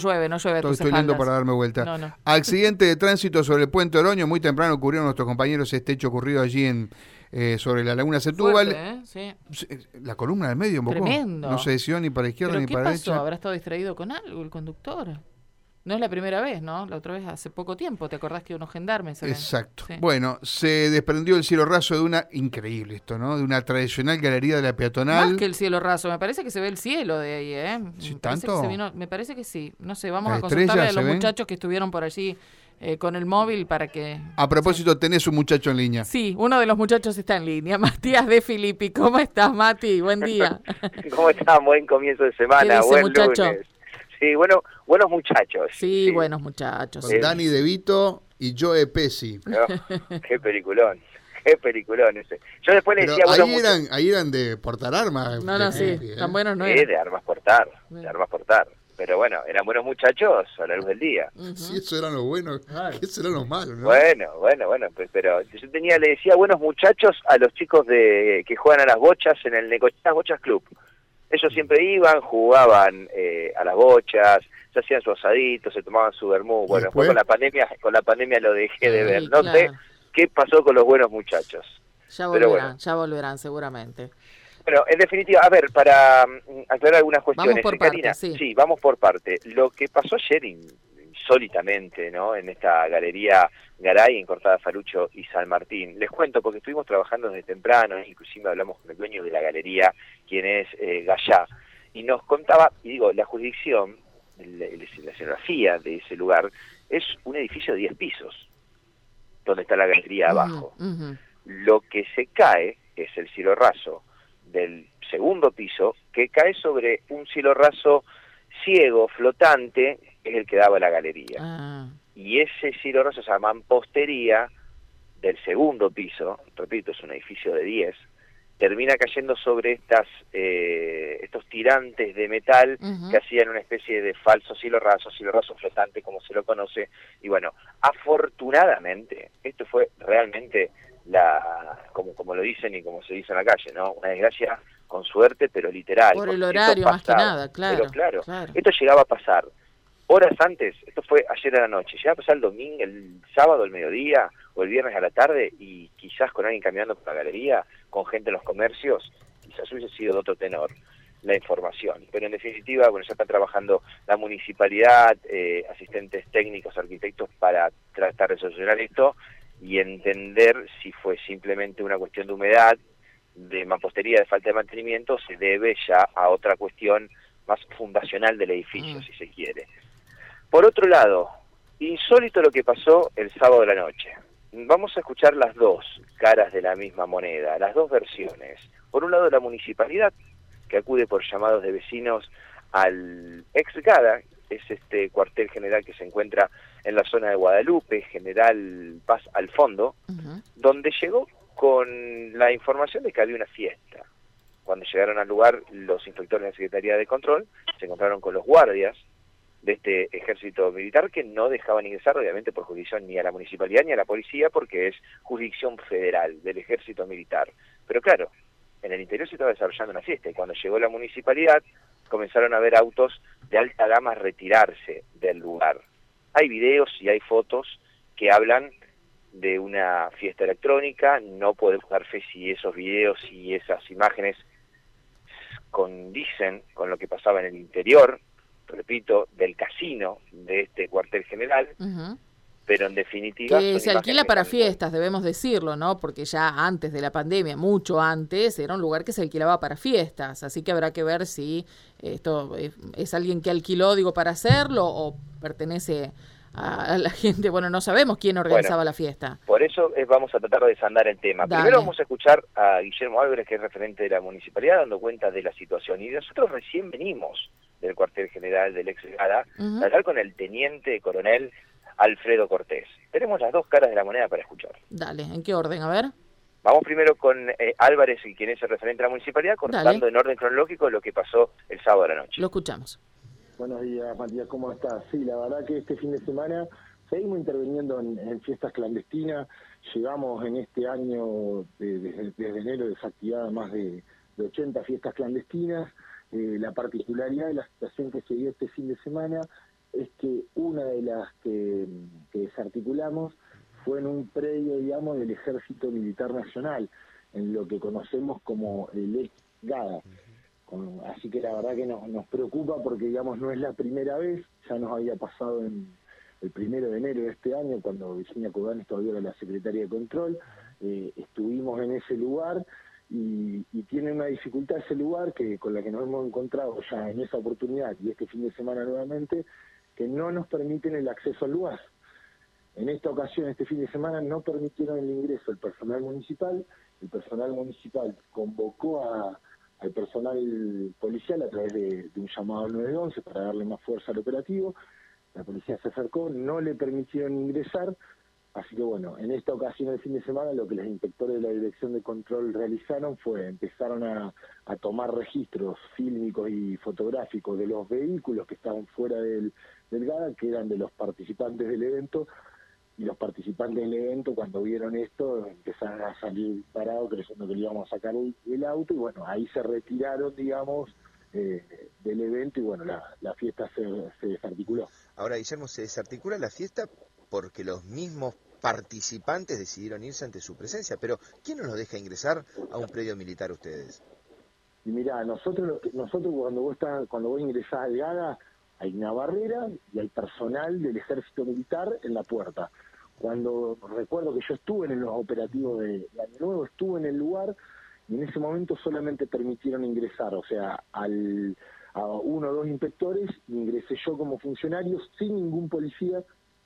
llueve, no llueve. Estoy, estoy espaldas. para darme vuelta. No, no. Accidente de tránsito sobre el puente Oroño. Muy temprano ocurrieron nuestros compañeros este hecho ocurrido allí en eh, sobre la laguna Setúbal. Fuerte, ¿eh? Sí. La columna del medio, un poco. Tremendo. No se decidió ni para izquierda ¿Pero ni qué para pasó? derecha. ¿Habrá estado distraído con algo el conductor? No es la primera vez, ¿no? La otra vez hace poco tiempo. ¿Te acordás que unos gendarmes... Exacto. Sí. Bueno, se desprendió el cielo raso de una, increíble esto, ¿no? De una tradicional galería de la peatonal. Más que el cielo raso. Me parece que se ve el cielo de ahí, ¿eh? Sí, me, parece que ¿tanto? se vino- me parece que sí. No sé, vamos ¿Las a consultarle a estrellas los muchachos que estuvieron por allí eh, con el móvil para que... A propósito, tenés un muchacho en línea. Sí, uno de los muchachos está en línea. Matías de Filippi. ¿Cómo estás, Mati? Buen día. ¿Cómo están? Buen comienzo de semana, ¿Qué dice, buen muchacho? lunes. Sí, bueno, buenos muchachos. Sí, buenos muchachos. Con Dani De Vito y Joe Pesci. Oh, qué peliculón, qué peliculón ese. Yo después le decía, buenos ahí eran, ahí eran de portar armas. No, no, sí. ¿eh? Tan buenos no muchachos. Eran. de armas portar, de armas portar. Pero bueno, eran buenos muchachos a la luz del día. Si eso eran los buenos, Claro. ¿qué serán los malos? ¿no? Bueno, bueno, bueno, pues, pero yo tenía, le decía buenos muchachos a los chicos de que juegan a las bochas en el Necochea Bochas Club. Ellos siempre iban, jugaban eh, a las bochas, se hacían su asadito, se tomaban su vermú. Bueno, después? con la pandemia, con la pandemia lo dejé de Sí, ver. No sé qué pasó con los buenos muchachos. Ya volverán, bueno. ya volverán seguramente. Bueno, en definitiva, a ver, para mm, aclarar algunas cuestiones, por Karina, partes, sí. vamos por parte. Lo que pasó ayer insólitamente, ¿no? En esta galería Garay en Cortada Falucho y San Martín. Les cuento porque estuvimos trabajando desde temprano, inclusive hablamos con el dueño de la galería, quien es eh, Gallá, y nos contaba, y digo, la jurisdicción, la, la escenografía de ese lugar, es un edificio de 10 pisos, donde está la galería abajo. Lo que se cae es el cielo raso del segundo piso, que cae sobre un cielo raso ciego, flotante, es el que daba la galería. Ah, Y ese cielo raso, esa mampostería del segundo piso, repito, es un edificio de 10, termina cayendo sobre estas eh, estos tirantes de metal que hacían una especie de falso cielo raso, cielo raso flotante como se lo conoce. Y bueno, afortunadamente, esto fue realmente la como como lo dicen y como se dice en la calle, ¿no? Una desgracia con suerte, pero literal. Por el horario, más que nada, claro, Pero claro, claro. esto llegaba a pasar horas antes, esto fue ayer a la noche, llegaba a pasar el domingo, el sábado al mediodía o el viernes a la tarde y quizás con alguien caminando por la galería, con gente en los comercios, quizás hubiese sido de otro tenor la información. Pero en definitiva, bueno, ya está trabajando la municipalidad, eh, asistentes técnicos, arquitectos para tratar de solucionar esto y entender si fue simplemente una cuestión de humedad, de mampostería, de falta de mantenimiento, se debe ya a otra cuestión más fundacional del edificio, Mm. si se quiere. Por otro lado, insólito lo que pasó el sábado de la noche. Vamos a escuchar las dos caras de la misma moneda, las dos versiones. Por un lado, la municipalidad, que acude por llamados de vecinos al ex GADA, es este cuartel general que se encuentra en la zona de Guadalupe, General Paz al fondo, donde llegó con la información de que había una fiesta. Cuando llegaron al lugar los inspectores de la Secretaría de Control se encontraron con los guardias de este ejército militar que no dejaban ingresar, obviamente por jurisdicción ni a la municipalidad ni a la policía, porque es jurisdicción federal del ejército militar. Pero claro, en el interior se estaba desarrollando una fiesta y cuando llegó la municipalidad comenzaron a ver autos de alta gama retirarse del lugar. Hay videos y hay fotos que hablan de una fiesta electrónica, no podemos dar fe si esos videos y esas imágenes condicen con lo que pasaba en el interior, repito, del casino de este cuartel general, pero en definitiva... Que se alquila para fiestas, debemos decirlo, ¿no? Porque ya antes de la pandemia, mucho antes, era un lugar que se alquilaba para fiestas. Así que habrá que ver si esto es, es alguien que alquiló, digo, para hacerlo o pertenece a, la gente. Bueno, no sabemos quién organizaba la fiesta. Por eso eh, vamos a tratar de desandar el tema. Dale. Primero vamos a escuchar a Guillermo Álvarez, que es referente de la municipalidad, dando cuenta de la situación. Y nosotros recién venimos del cuartel general del ex Gada Ujú. a hablar con el teniente coronel Alfredo Cortés. Tenemos las dos caras de la moneda para escuchar. Dale, ¿en qué orden? A ver. Vamos primero con eh, Álvarez, quien es el referente de la municipalidad, contando Dale. en orden cronológico lo que pasó el sábado de la noche. Lo escuchamos. Buenos días, Matías, ¿cómo estás? Sí, la verdad que este fin de semana seguimos interviniendo en, en fiestas clandestinas. Llevamos en este año, de- desde, desde enero, desactivadas más de, de 80 fiestas clandestinas. Eh, la particularidad de la situación que se dio este fin de semana es que una de las que, desarticulamos fue en un predio, digamos, del Ejército Militar Nacional, en lo que conocemos como el GADA. así que la verdad que nos, preocupa porque, digamos, no es la primera vez, ya nos había pasado en el primero de enero de este año, cuando Virginia Cubanes todavía era la secretaria de Control, eh, estuvimos en ese lugar y, tiene una dificultad ese lugar que con la que nos hemos encontrado ya en esa oportunidad y este fin de semana nuevamente, que no nos permiten el acceso al lugar. En esta ocasión, este fin de semana, no permitieron el ingreso al personal municipal. El personal municipal convocó al personal policial a través de, de un llamado al 911 para darle más fuerza al operativo. La policía se acercó, no le permitieron ingresar, Así que bueno, en esta ocasión el fin de semana lo que los inspectores de la Dirección de Control realizaron fue empezaron a, tomar registros fílmicos y fotográficos de los vehículos que estaban fuera del, del GADA, que eran de los participantes del evento, y los participantes del evento cuando vieron esto empezaron a salir parados creyendo que le íbamos a sacar el, auto y bueno, ahí se retiraron, digamos, eh, del evento y bueno, la, la fiesta se, se desarticuló. Ahora, Guillermo, ¿se desarticula la fiesta porque los mismos participantes decidieron irse ante su presencia. Pero, ¿quién nos deja ingresar a un predio militar ustedes? Y mira, nosotros nosotros cuando vos estás, cuando vos ingresás al GADA, hay una barrera y hay personal del ejército militar en la puerta. Cuando recuerdo que yo estuve en los operativos de, Año Nuevo, estuve en el lugar y en ese momento solamente permitieron ingresar, o sea, al, a uno o dos inspectores, ingresé yo como funcionario sin ningún policía,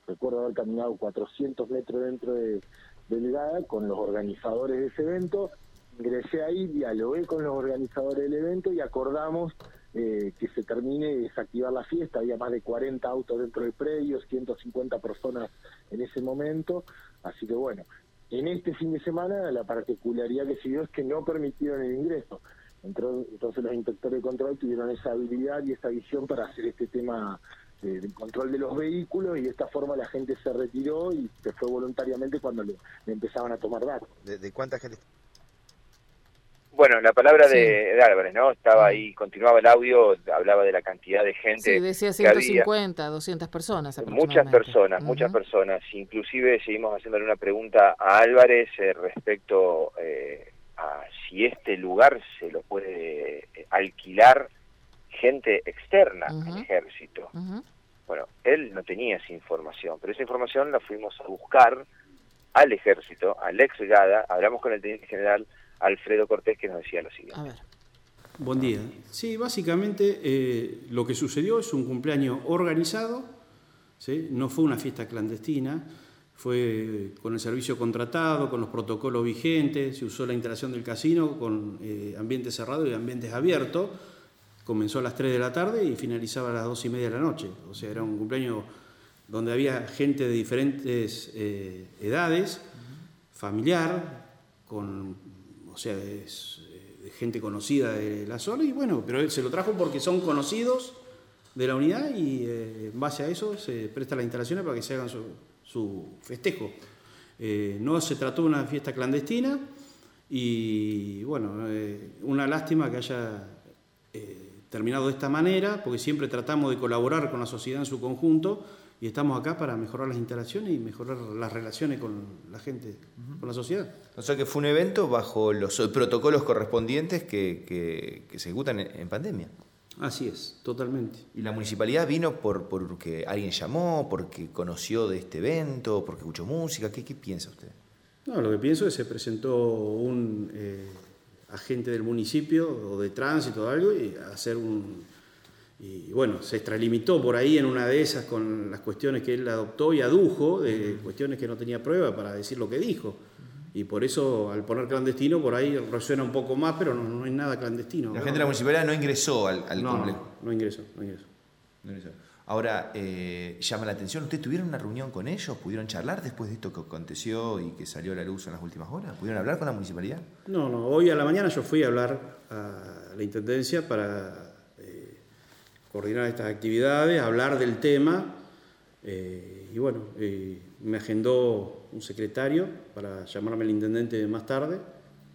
recuerdo haber caminado 400 metros dentro de, del con los organizadores de ese evento, ingresé ahí, dialogué con los organizadores del evento y acordamos eh, que se termine de desactivar la fiesta, había más de 40 autos dentro del predio, 150 personas en ese momento, así que bueno, en este fin de semana la particularidad que se dio es que no permitieron el ingreso. Entonces los inspectores de control tuvieron esa habilidad y esa visión para hacer este tema del control de los vehículos y de esta forma la gente se retiró y se fue voluntariamente cuando le, empezaban a tomar datos. ¿De, cuánta gente? Bueno, la palabra de, Álvarez, ¿no? Estaba ahí, continuaba el audio, hablaba de la cantidad de gente. Sí, decía 150, 200 personas. Muchas personas, muchas personas. Inclusive seguimos haciéndole una pregunta a Álvarez eh, respecto eh, a si este lugar se lo puede eh, alquilar gente externa al ejército. Bueno, él no tenía esa información, pero esa información la fuimos a buscar al ejército, al ex GADA, hablamos con el teniente general Alfredo Cortés que nos decía lo siguiente. A Buen día. Sí, básicamente eh, lo que sucedió es un cumpleaños organizado, ¿sí? no fue una fiesta clandestina, fue con el servicio contratado, con los protocolos vigentes, se usó la instalación del casino con eh, ambientes cerrados y ambientes abiertos comenzó a las 3 de la tarde y finalizaba a las 2 y media de la noche. O sea, era un cumpleaños donde había gente de diferentes eh, edades, familiar, con, o sea, eh, gente conocida de la zona, y bueno, pero él se lo trajo porque son conocidos de la unidad y eh, en base a eso se presta la instalación para que se hagan su, festejo. no se trató de una fiesta clandestina y bueno, una lástima que haya terminado de esta manera, porque siempre tratamos de colaborar con la sociedad en su conjunto y estamos acá para mejorar las instalaciones y mejorar las relaciones con la gente, con la sociedad. O sea que fue un evento bajo los protocolos correspondientes que, se ejecutan en, pandemia. Así es, totalmente. ¿Y la municipalidad vino por porque alguien llamó, porque conoció de este evento, porque escuchó música? ¿Qué, piensa usted? No, lo que pienso es que se presentó un... Eh, agente del municipio o de tránsito o algo y hacer un... Y bueno, se extralimitó por ahí en una de esas con las cuestiones que él adoptó y adujo, de cuestiones que no tenía prueba para decir lo que dijo. Y por eso, al poner clandestino, por ahí resuena un poco más, pero no, no hay nada clandestino. La gente de la municipalidad no ingresó al, al no, No, ingresó, no ingresó. No ingresó. Ahora, eh, llama la atención, ¿ustedes tuvieron una reunión con ellos? ¿Pudieron charlar después de esto que aconteció y que salió a la luz en las últimas horas? ¿Pudieron hablar con la municipalidad? No, no, hoy a la mañana yo fui a hablar a la Intendencia para eh, coordinar estas actividades, hablar del tema eh, y bueno, me agendó un secretario para llamarme al Intendente más tarde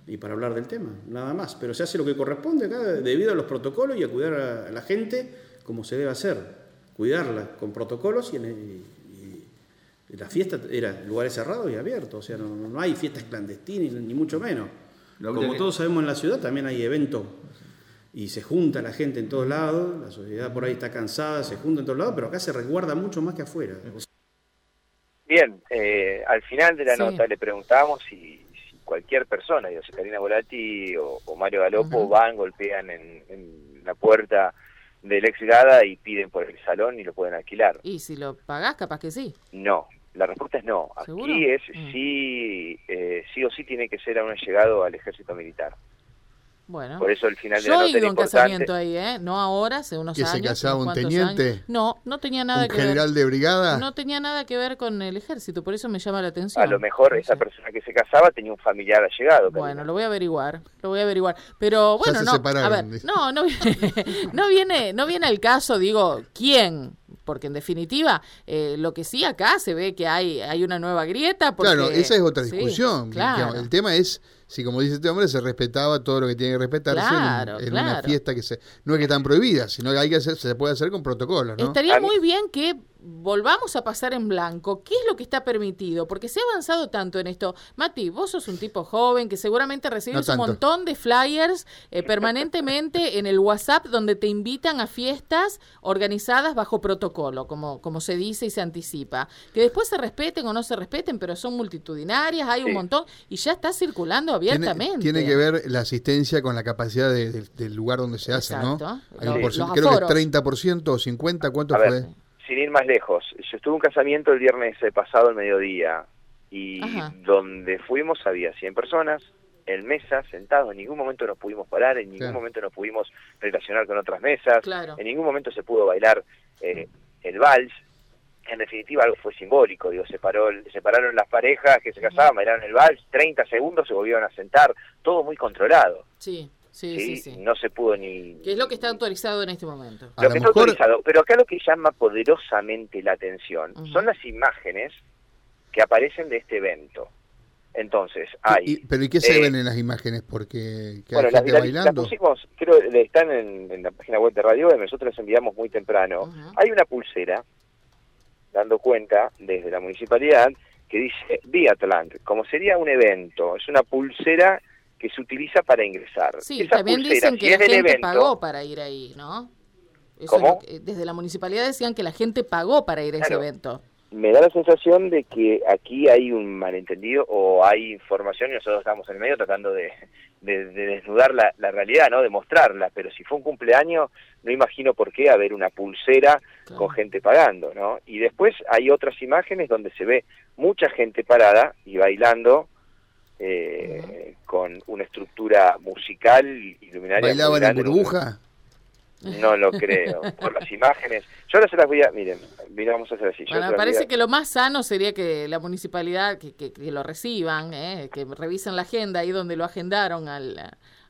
y para hablar del tema, nada más. Pero se hace lo que corresponde acá debido a los protocolos y a cuidar a la gente como se debe hacer cuidarla con protocolos y, en el- y la fiesta era lugares cerrados y abiertos, o sea, no, no hay fiestas clandestinas ni, mucho menos. Lo Como todos sabemos en la ciudad también hay eventos y se junta la gente en todos lados, la sociedad por ahí está cansada, se junta en todos lados, pero acá se resguarda mucho más que afuera. O sea, Bien, eh, al final de la Sí. nota le preguntamos si, si cualquier persona, digo, si Karina Volati o, o Mario Galopo van, golpean en, en la puerta del ex Gada y piden por el salón y lo pueden alquilar. Y si lo pagás, capaz que sí. No, la respuesta es no. ¿Seguro? Aquí es Mm. sí, eh, sí o sí tiene que ser a un llegado al ejército militar. Bueno. Por eso el final de Yo la he nota ido era a un importante. casamiento ahí, ¿eh? No ahora, hace unos ¿Que se años. casaba unos un cuantos teniente? años. No, no tenía nada ¿Un que general de brigada? ver. No tenía nada que ver con el ejército, por eso me llama la atención. A lo mejor No esa persona que se casaba tenía un familiar allegado. Karina. Bueno, lo voy a averiguar, lo voy a averiguar. Pero Ya bueno, se no, a separaron, ver, dice. no, no, viene- no viene, no viene al caso, digo, quién, porque en definitiva, eh, lo que sí acá se ve que hay, hay una nueva grieta. Porque, Claro, esa es otra Sí, discusión. claro. El tema es si, como dice este hombre, se respetaba todo lo que tiene que respetarse en Claro, en, una fiesta que se, no es que están prohibidas, sino que hay que hacer, se puede hacer con protocolos, ¿no? Estaría muy bien que volvamos a pasar en blanco. ¿Qué es lo que está permitido? Porque se ha avanzado tanto en esto. Mati, vos sos un tipo joven que seguramente recibes No un montón de flyers eh, permanentemente en el WhatsApp donde te invitan a fiestas organizadas bajo protocolo, como, como se dice y se anticipa. Que después se respeten o no se respeten, pero son multitudinarias, hay un montón y ya está circulando abiertamente. tiene que ver la asistencia con la capacidad de- de- del lugar donde se hace, ¿no? Exacto. Hay un creo que aforos. 30% o 50%, ¿cuánto A ver, fue? Sin ir más lejos, yo estuve en un casamiento el viernes eh, pasado al mediodía y Ajá. donde fuimos había 100 personas en mesas, sentados, en ningún momento nos pudimos parar, en ningún momento nos pudimos relacionar con otras mesas, Claro. en ningún momento se pudo bailar eh, el vals, en definitiva algo fue simbólico, digo, se, paró, el- se pararon las parejas que se casaban, bailaron el vals, 30 segundos se volvieron a sentar, todo muy controlado, Sí, sí, ¿sí? sí, no se pudo ni... Que es lo que está autorizado en este momento. Lo lo que está mejor- autorizado. Pero acá lo que llama poderosamente la atención son las imágenes que aparecen de este evento. Entonces, hay... Y- pero ¿y qué se eh, ven en las imágenes? Porque que bueno, hay las, gente virali- las bailando. pusimos, creo, que están en, en la página web de Radio M, nosotros las enviamos muy temprano. Hay una pulsera, dando cuenta desde la municipalidad, que dice Biatlant, como sería un evento, es una pulsera que se utiliza para ingresar. Sí, Esa también pulsera, dicen si que la gente evento, pagó para ir ahí, ¿no? Que- desde la municipalidad decían que la gente pagó para ir a ese evento. me da la sensación de que aquí hay un malentendido o hay información y nosotros estamos en el medio tratando de, de- de desnudar la, la realidad, ¿no? De mostrarla, pero si fue un cumpleaños, no imagino por qué haber una pulsera Claro. con gente pagando, ¿no? Y después hay otras imágenes donde se ve mucha gente parada y bailando eh, con una estructura musical y luminaria. ¿Bailaban en burbuja? No lo creo, por las imágenes. Yo ahora se las voy a, miren, mira, vamos a hacer así. Bueno, me parece a- que lo más sano sería que la municipalidad, que, que- que lo reciban, ¿eh? que revisen la agenda ahí donde lo agendaron al,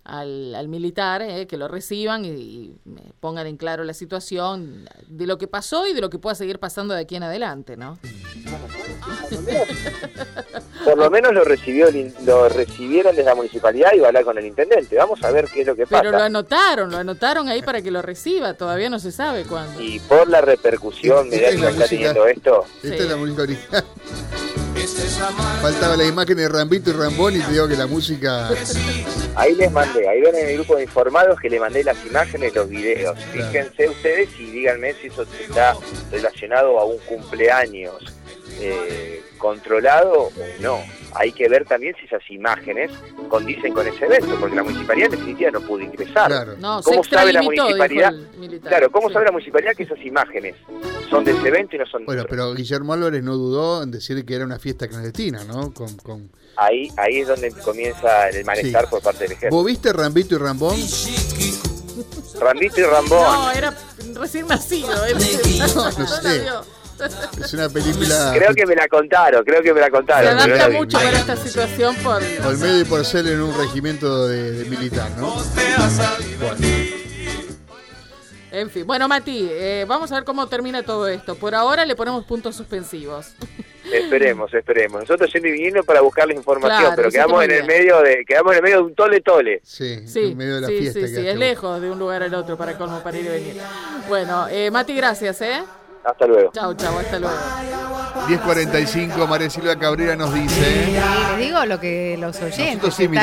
al, al militar, ¿eh? que lo reciban y, y me pongan en claro la situación de lo que pasó y de lo que pueda seguir pasando de aquí en adelante, ¿no? Por lo menos lo recibió lo recibieron desde la municipalidad y va a hablar con el intendente. Vamos a ver qué es lo que Pero lo pasa. anotaron, lo anotaron ahí para que lo reciba, todavía no se sabe cuándo. Y por la repercusión Esta es mediática la que está teniendo esto, Esta Sí. es la música original. Faltaba la imagen de Rambito y Rambón y te digo que la música... ahí les mandé, ahí ven en el grupo de informados que le mandé las imágenes, los videos. Claro. Fíjense ustedes y díganme si eso está relacionado a un cumpleaños eh, controlado o no. Hay que ver también si esas imágenes condicen con ese evento, porque la municipalidad en definitiva no pudo ingresar. Claro. No, se ¿Cómo sabe la municipalidad? Claro, ¿cómo Sí. sabe la municipalidad que esas imágenes son de ese evento y no son de Bueno, pero Guillermo Álvarez no dudó en decir que era una fiesta clandestina, ¿no? Con, con... Ahí, ahí es donde comienza el malestar Sí. por parte del ejército. ¿Vos viste Rambito y Rambón? Rambito y Rambón. No, era recién nacido. Era, No, no sé. Es una película. Creo que me la contaron, creo que me la contaron. Se adapta mucho para esta situación por. Olmedo y Porcel en un regimiento de, militar, ¿no? En fin, bueno Mati, eh, vamos a ver cómo termina todo esto. Por ahora le ponemos puntos suspensivos. Esperemos, esperemos. Nosotros yendo y viniendo para buscarles información, claro, pero quedamos en el medio de, quedamos en el medio de un tole tole. Sí, sí en medio de la sí, fiesta. Sí, es lejos de un lugar al otro para para ir y venir. Bueno, eh, Mati, gracias, eh. Hasta luego. Chau, chau, hasta luego. 10.45, María Silvia Cabrera nos dice. Sí, les digo lo que los oyentes. Nosotros sí, miramos.